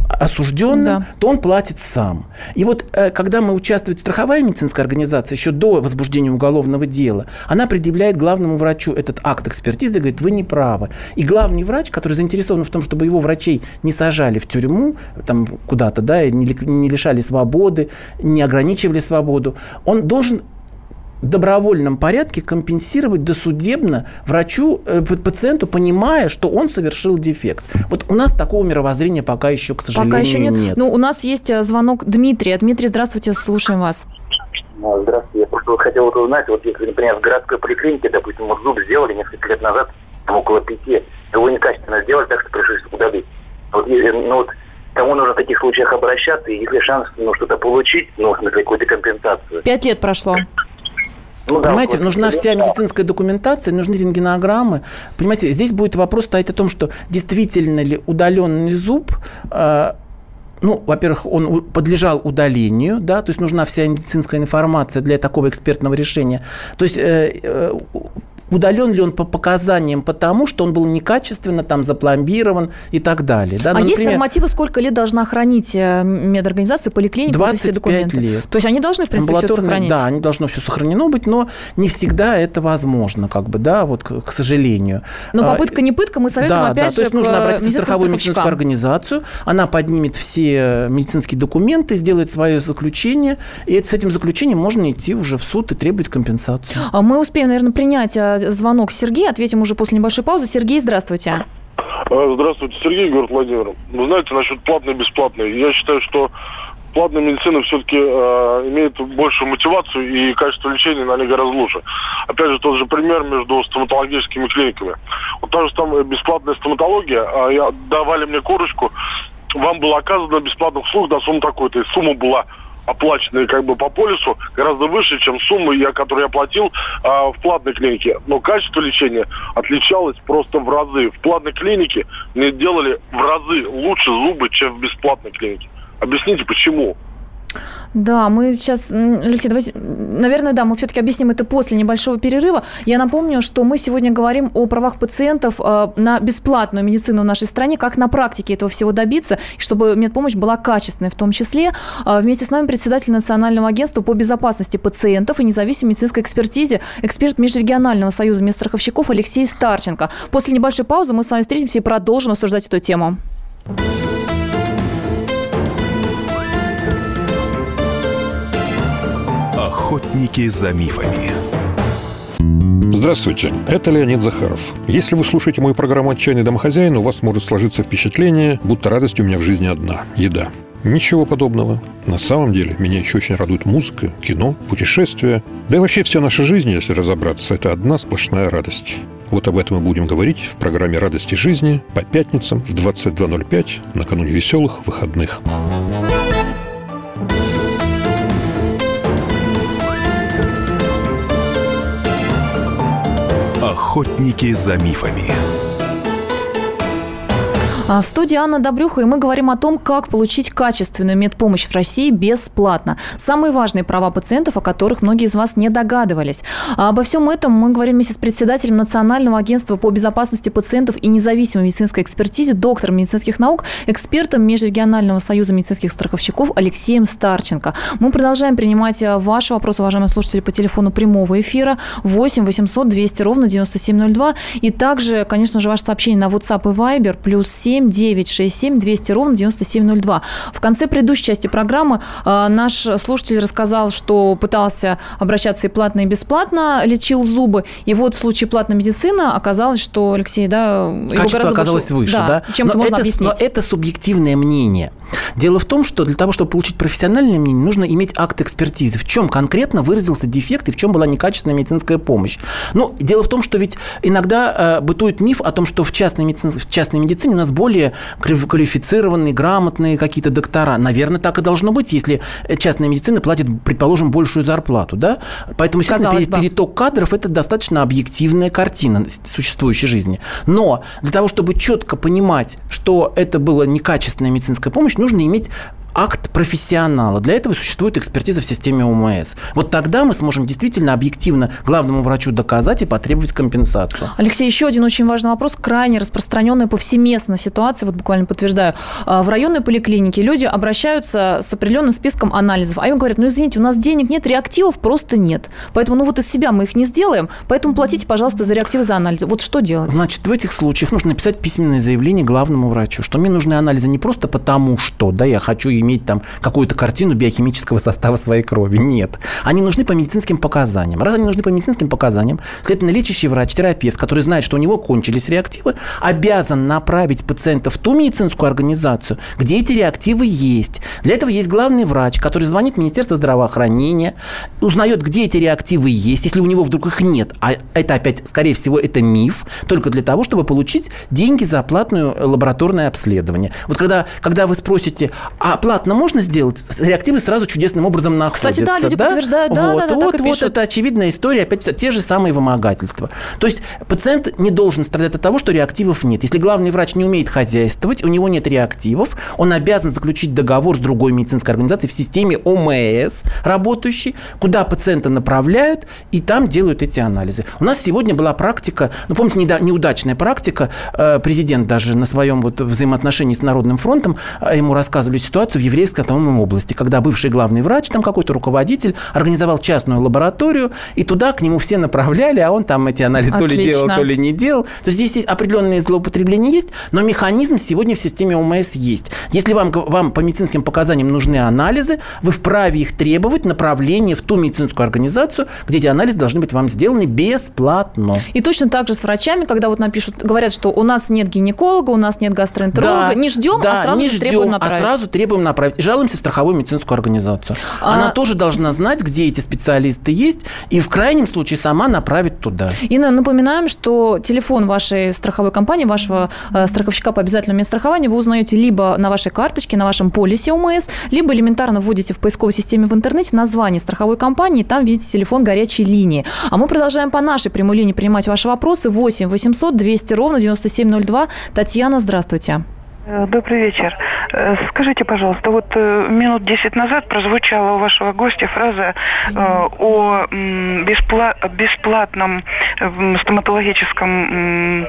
осужденным, Да. то он платит сам. И вот э, когда мы участвует страховая медицинская организация еще до возбуждения уголовного дела, она предъявляет главному врачу этот акт экспертизы и говорит, вы не правы. И главный врач, который заинтересован в том, чтобы его врачей не сажали в тюрьму, там куда-то, да, не, ли- не лишали свободы, не ограничивали свободу, он должен добровольном порядке компенсировать досудебно врачу, э, пациенту, понимая, что он совершил дефект. Вот у нас такого мировоззрения пока еще, к сожалению, Пока еще нет. нет. Ну, у нас есть э, звонок Дмитрия. Дмитрий, здравствуйте, слушаем вас. А, Здравствуйте. Я просто вот хотел вот узнать, вот если, например, в городской поликлинике, допустим, вот зуб сделали несколько лет назад, там около пяти, его некачественно сделали, так что пришлось удалить. Вот, если, ну, вот кому нужно в таких случаях обращаться, и есть ли шанс ну, что-то получить, ну, в смысле, какую-то компенсацию? Пять лет прошло. Ну, да, Понимаете, нужна вся медицинская документация, нужны рентгенограммы. Понимаете, здесь будет вопрос стоять о том, что действительно ли удаленный зуб э, ну, во-первых, он подлежал удалению, да, то есть нужна вся медицинская информация для такого экспертного решения. То есть э, э, удален ли он по показаниям потому, что он был некачественно там запломбирован и так далее. Да? а Ну, есть например, нормативы, сколько лет должна хранить э, медорганизация, поликлиника, вот эти все 25 документы? лет. То есть они должны, в принципе, все сохранить? Да, они должно все сохранено быть, но не всегда это возможно, как бы, да, вот, к, к сожалению. Но А, попытка не пытка, мы советуем да, опять да, же то есть нужно э, обратиться в страховую медицинскую организацию, она поднимет все медицинские документы, сделает свое заключение, и с этим заключением можно идти уже в суд и требовать компенсацию. А Мы успеем, наверное, принять э, звонок Сергея, ответим уже после небольшой паузы. Сергей, здравствуйте. Э, Здравствуйте, Сергей, город Владимир. Вы знаете, насчет платной и бесплатной. Я считаю, что платная медицина все-таки имеет большую мотивацию и качество лечения на ней гораздо лучше. Опять же, тот же пример между стоматологическими клиниками. Вот та же там бесплатная стоматология, а я, давали мне корочку, вам было оказано бесплатных услуг до суммы такой-то. И сумма была оплаченные как бы по полису гораздо выше, чем суммы, я, которую я платил а, в платной клинике. Но качество лечения отличалось просто в разы. В платной клинике мне делали в разы лучше зубы, чем в бесплатной клинике. Объясните, почему? Да, мы сейчас, Алексей, давайте, наверное, да, мы все-таки объясним это после небольшого перерыва. Я напомню, что мы сегодня говорим о правах пациентов э, на бесплатную медицину в нашей стране, как на практике этого всего добиться, чтобы медпомощь была качественной в том числе. Э, вместе с нами председатель Национального агентства по безопасности пациентов и независимой медицинской экспертизе, эксперт Межрегионального союза медстраховщиков Алексей Старченко. После небольшой паузы мы с вами встретимся и продолжим обсуждать эту тему. Охотники за мифами. Здравствуйте, это Леонид Захаров. Если вы слушаете мою программу «Отчаянный домохозяин», у вас может сложиться впечатление, будто радость у меня в жизни одна – еда. Ничего подобного. На самом деле, меня еще очень радует музыка, кино, путешествия. Да и вообще вся наша жизнь, если разобраться, это одна сплошная радость. Вот об этом мы будем говорить в программе «Радости жизни» по пятницам в 22.05 накануне веселых выходных. Охотники за мифами. А, в студии Анна Добрюха, и мы говорим о том, как получить качественную медпомощь в России бесплатно. Самые важные права пациентов, о которых многие из вас не догадывались. А обо всем этом мы говорим вместе с председателем Национального агентства по безопасности пациентов и независимой медицинской экспертизе, доктором медицинских наук, экспертом Межрегионального союза медицинских страховщиков Алексеем Старченко. Мы продолжаем принимать а, ваши вопросы, уважаемые слушатели, по телефону прямого эфира 8 800 200 ровно 9702. И также, конечно же, ваше сообщение на WhatsApp и Viber плюс 7 7 967 200 ровно 9702. В конце предыдущей части программы э, наш слушатель рассказал, что пытался обращаться и платно, и бесплатно, лечил зубы. И вот в случае платной медицины оказалось, что, Алексей, да, Качество оказалось выше, да? да? Чем это можно это, объяснить? Но это субъективное мнение. Дело в том, что для того, чтобы получить профессиональное мнение, нужно иметь акт экспертизы. В чем конкретно выразился дефект и в чем была некачественная медицинская помощь. Ну, дело в том, что ведь иногда э, бытует миф о том, что в частной, медицин, в частной медицине у нас более квалифицированные, грамотные какие-то доктора. Наверное, так и должно быть, если частная медицина платит, предположим, большую зарплату. Да? Поэтому, естественно, Казалось переток кадров – это достаточно объективная картина существующей жизни. Но для того, чтобы четко понимать, что это была некачественная медицинская помощь, нужно иметь акт профессионала. Для этого существует экспертиза в системе ОМС. Вот тогда мы сможем действительно объективно главному врачу доказать и потребовать компенсацию. Алексей, еще один очень важный вопрос, крайне распространенная повсеместно ситуация, вот буквально подтверждаю. А, в районной поликлинике люди обращаются с определенным списком анализов, а им говорят, ну извините, у нас денег нет, реактивов просто нет. Поэтому ну вот из себя мы их не сделаем, поэтому платите, пожалуйста, за реактивы, за анализы. Вот что делать? Значит, в этих случаях нужно написать письменное заявление главному врачу, что мне нужны анализы не просто потому, что да, я хочу иметь там какую-то картину биохимического состава своей крови. Нет. Они нужны по медицинским показаниям. Раз они нужны по медицинским показаниям, следовательно, лечащий врач, терапевт, который знает, что у него кончились реактивы, обязан направить пациента в ту медицинскую организацию, где эти реактивы есть. Для этого есть главный врач, который звонит в Министерство здравоохранения, узнает, где эти реактивы есть, если у него вдруг их нет. А это опять, скорее всего, это миф, только для того, чтобы получить деньги за платное лабораторное обследование. Вот когда, когда вы спросите, а платно можно сделать, реактивы сразу чудесным образом находятся. Кстати, да, люди да? подтверждают, да, вот, да, да, вот, так вот пишут. это очевидная история, опять те же самые вымогательства. То есть пациент не должен страдать от того, что реактивов нет. Если главный врач не умеет хозяйствовать, у него нет реактивов, он обязан заключить договор с другой медицинской организацией в системе ОМС работающей, куда пациента направляют, и там делают эти анализы. У нас сегодня была практика, ну, помните, неудачная практика, э, президент даже на своем вот взаимоотношении с Народным фронтом, э, ему рассказывали ситуацию в еврейском Киевской автономной области, когда бывший главный врач, там какой-то руководитель, организовал частную лабораторию, и туда к нему все направляли, а он там эти анализы Отлично. то ли делал, то ли не делал. То есть здесь есть определенные злоупотребления есть, но механизм сегодня в системе ОМС есть. Если вам, вам по медицинским показаниям нужны анализы, вы вправе их требовать направления в ту медицинскую организацию, где эти анализы должны быть вам сделаны бесплатно. И точно так же с врачами, когда вот напишут, говорят, что у нас нет гинеколога, у нас нет гастроэнтеролога, да, не ждем, да, а сразу не же ждем, требуем направить. А сразу требуем направить жалуемся в страховую медицинскую организацию. А... Она тоже должна знать, где эти специалисты есть, и в крайнем случае сама направить туда. Инна, напоминаем, что телефон вашей страховой компании, вашего э, страховщика по обязательному медстрахованию вы узнаете либо на вашей карточке, на вашем полисе ОМС, либо элементарно вводите в поисковой системе в интернете название страховой компании, там видите телефон горячей линии. А мы продолжаем по нашей прямой линии принимать ваши вопросы. 8 800 200 ровно 9702. Татьяна, здравствуйте. Э, добрый вечер. Э, скажите, пожалуйста, вот э, минут 10 назад прозвучала у вашего гостя фраза э, о беспла- бесплатном стоматологическом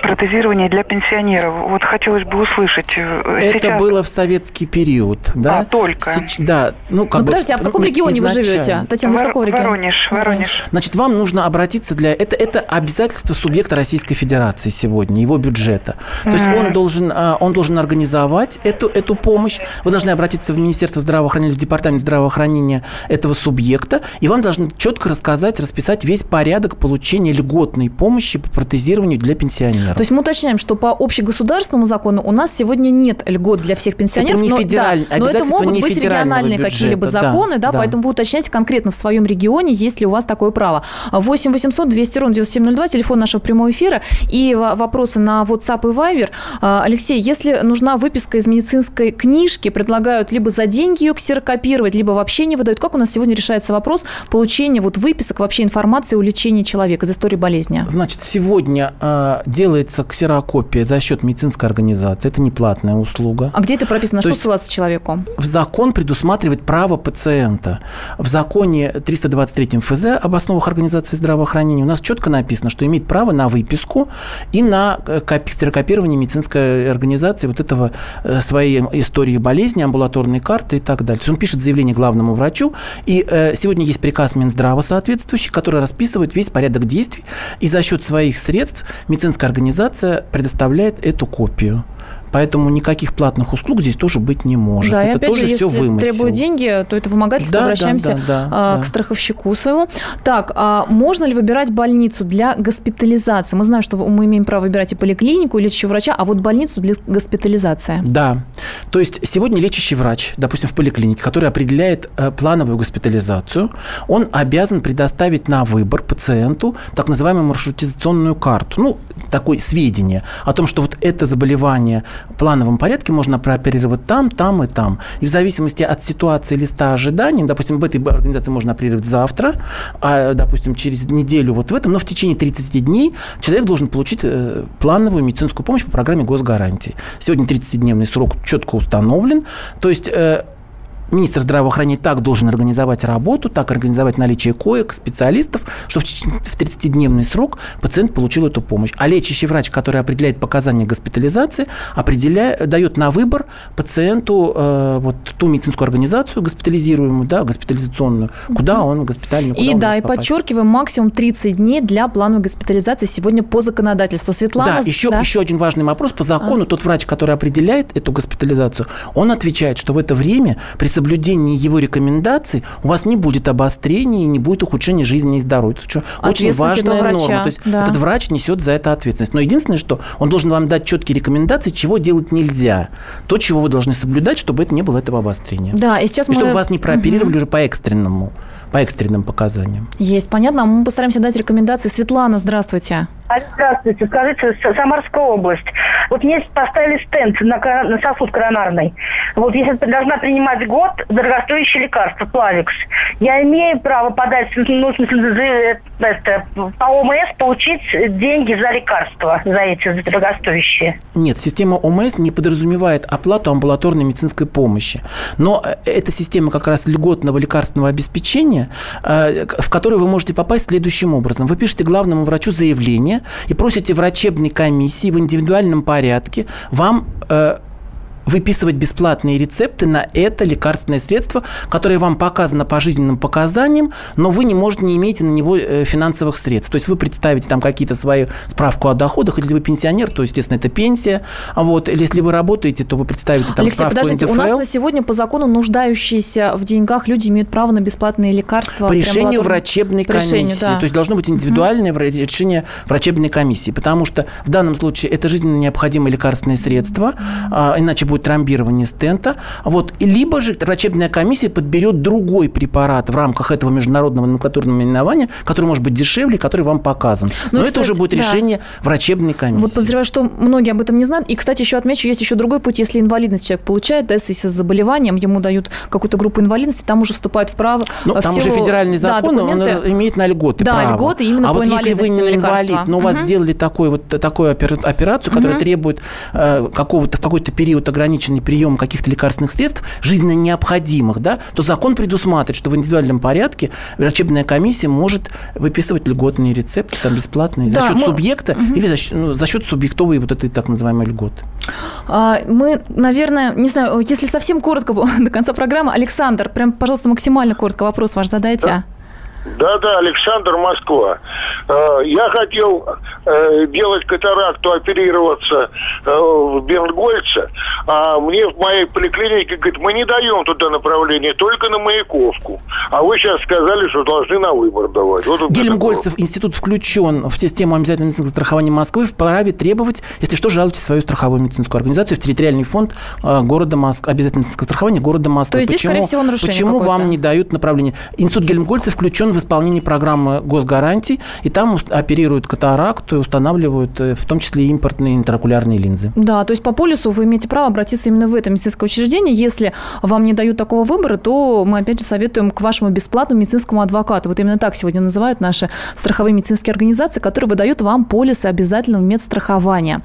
протезировании для пенсионеров. Вот хотелось бы услышать. Это Сейчас... было в советский период, да? А, только? Сеч... Да. Ну, как ну, бы, подождите, а в каком регионе вы живете? Татьяна, Вор... из какого региона? Воронеж, Воронеж. Значит, вам нужно обратиться для... Это, это обязательство субъекта Российской Федерации сегодня, его бюджета. То есть он должен, а, он должен организовать эту, эту помощь. Вы должны обратиться в Министерство здравоохранения, в Департамент здравоохранения этого субъекта, и вам должны четко рассказать, расписать весь порядок получения льготной помощи по протезированию для пенсионеров. То есть мы уточняем, что по общегосударственному закону у нас сегодня нет льгот для всех пенсионеров. Это не но, федераль... да, но это могут быть региональные какие-либо законы, да, да, поэтому вы уточняете конкретно в своем регионе, есть ли у вас такое право. 8 800 200 ровно 9702, телефон нашего прямого эфира, и вопросы на WhatsApp и Viber. А, Алексей, если нужна выписка из медицинской книжки, предлагают либо за деньги ее ксерокопировать, либо вообще не выдают. Как у нас сегодня решается вопрос получения вот выписок, вообще информации о лечении человека из истории болезни? Значит, сегодня э, делается ксерокопия за счет медицинской организации. Это не платная услуга. А где это прописано? То что ссылаться человеку? В закон предусматривает право пациента. В законе 323 ФЗ об основах организации здравоохранения у нас четко написано, что имеет право на выписку и на э, ксерокопирование медицинской организации вот этого э, своей истории болезни, амбулаторной карты и так далее. То есть он пишет заявление главному врачу, и э, сегодня есть приказ Минздрава соответствующий, который расписывает весь порядок действий, и за счет своих средств медицинская организация предоставляет эту копию. Поэтому никаких платных услуг здесь тоже быть не может. Да, это и опять тоже же, все если вымысел. требуют деньги, то это вымогательство, да, обращаемся да, да, да, да, к страховщику своему. Так, а можно ли выбирать больницу для госпитализации? Мы знаем, что мы имеем право выбирать и поликлинику, и лечащего врача, а вот больницу для госпитализации. Да. То есть сегодня лечащий врач, допустим, в поликлинике, который определяет э, плановую госпитализацию, он обязан предоставить на выбор пациенту так называемую маршрутизационную карту. Ну, такое сведение о том, что вот это заболевание плановом порядке можно прооперировать там, там и там. И в зависимости от ситуации листа ожиданий, допустим, в этой организации можно оперировать завтра, а, допустим, через неделю вот в этом, но в течение 30 дней человек должен получить э, плановую медицинскую помощь по программе госгарантии. Сегодня 30-дневный срок четко установлен. То есть э, министр здравоохранения так должен организовать работу, так организовать наличие коек, специалистов, чтобы в 30-дневный срок пациент получил эту помощь. А лечащий врач, который определяет показания госпитализации, определяет, дает на выбор пациенту э, вот ту медицинскую организацию госпитализируемую, да, госпитализационную, куда он госпитальный, куда И он да, и попасть. подчеркиваем, максимум 30 дней для плановой госпитализации сегодня по законодательству. Светлана... Да, еще, да? еще один важный вопрос. По закону а. тот врач, который определяет эту госпитализацию, он отвечает, что в это время при соблюдении его рекомендаций у вас не будет обострения и не будет ухудшения жизни и здоровья. Это очень важная норма. То есть да. этот врач несет за это ответственность. Но единственное, что он должен вам дать четкие рекомендации, чего делать нельзя. То, чего вы должны соблюдать, чтобы это не было этого обострения. Да, и сейчас и мы... чтобы вас не прооперировали угу. уже по экстренному, по экстренным показаниям. Есть, понятно. Мы постараемся дать рекомендации. Светлана, здравствуйте. Здравствуйте, скажите, Самарская область. Вот мне поставили стенд на, на сосуд коронарный. Вот если должна принимать год дорогостоящее лекарство, Плавикс, я имею право подать, ну, смысле, это, по ОМС получить деньги за лекарства, за эти дорогостоящие? Нет, система ОМС не подразумевает оплату амбулаторной медицинской помощи. Но э, эта система как раз льготного лекарственного обеспечения, э, в которую вы можете попасть следующим образом. Вы пишете главному врачу заявление, и просите врачебной комиссии в индивидуальном порядке вам э, выписывать бесплатные рецепты на это лекарственное средство, которое вам показано по жизненным показаниям, но вы не можете, не имеете на него э, финансовых средств. То есть вы представите там какие-то свои справку о доходах, если вы пенсионер, то, естественно, это пенсия. Вот. Или если вы работаете, то вы представите там Алексей, справку подождите, НДФЛ. у нас на сегодня по закону нуждающиеся в деньгах люди имеют право на бесплатные лекарства. По решению врачебной по комиссии. Решению, да. То есть должно быть индивидуальное угу. решение врачебной комиссии, потому что в данном случае это жизненно необходимое лекарственное средство, а, иначе будет будет тромбирование стента. Вот. И либо же врачебная комиссия подберет другой препарат в рамках этого международного номенклатурного именования, который может быть дешевле, который вам показан. Ну, Но кстати, это уже будет да. решение врачебной комиссии. Вот подозреваю, что многие об этом не знают. И, кстати, еще отмечу, есть еще другой путь. Если инвалидность человек получает, да, если с заболеванием, ему дают какую-то группу инвалидности, там уже вступает в право Ну, там всего, уже федеральный закон, да, он имеет на льготы Да, право. льготы именно а по вот если вы не инвалид, но у вас сделали такой вот, такую операцию, которая угу. требует э, какого-то, какой-то период ограничения ограниченный прием каких-то лекарственных средств, жизненно необходимых, да, то закон предусматривает, что в индивидуальном порядке врачебная комиссия может выписывать льготные рецепты, там, бесплатные, да, за счет мы... субъекта угу. или за счет, ну, за счет субъектовой вот этой так называемой льготы. А, мы, наверное, не знаю, если совсем коротко до конца программы, Александр, прям, пожалуйста, максимально коротко вопрос ваш задайте. Да. Да-да, Александр, Москва. Э, я хотел э, делать катаракту, оперироваться э, в Бернгольце, а мне в моей поликлинике говорят, мы не даем туда направление, только на Маяковку. А вы сейчас сказали, что должны на выбор давать. Вот Гельмгольцев институт включен в систему обязательного медицинского страхования Москвы, вправе требовать, если что, жалуйте свою страховую медицинскую организацию в территориальный фонд города Москвы, обязательного медицинского страхования города Москвы. То есть почему, здесь, скорее всего, нарушение Почему вам не дают направление? Институт Гельмгольцев включен в исполнении программы госгарантий, и там оперируют катаракту и устанавливают э, в том числе импортные интракулярные линзы. Да, то есть по полису вы имеете право обратиться именно в это медицинское учреждение. Если вам не дают такого выбора, то мы опять же советуем к вашему бесплатному медицинскому адвокату. Вот именно так сегодня называют наши страховые медицинские организации, которые выдают вам полисы обязательного медстрахования.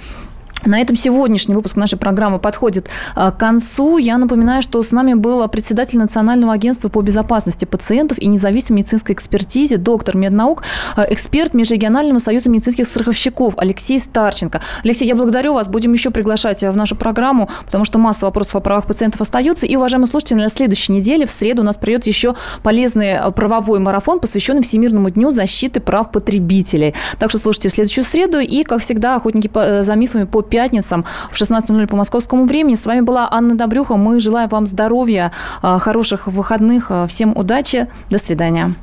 На этом сегодняшний выпуск нашей программы подходит а, к концу. Я напоминаю, что с нами был председатель Национального агентства по безопасности пациентов и независимой медицинской экспертизе, доктор меднаук, а, эксперт Межрегионального союза медицинских страховщиков Алексей Старченко. Алексей, я благодарю вас. Будем еще приглашать в нашу программу, потому что масса вопросов о правах пациентов остается. И, уважаемые слушатели, на следующей неделе, в среду, у нас придет еще полезный а, правовой марафон, посвященный Всемирному дню защиты прав потребителей. Так что слушайте в следующую среду. И, как всегда, охотники за мифами по пятницам в 16.00 по московскому времени. С вами была Анна Добрюха. Мы желаем вам здоровья, а, хороших выходных. А, всем удачи. До свидания.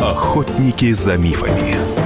Охотники за мифами.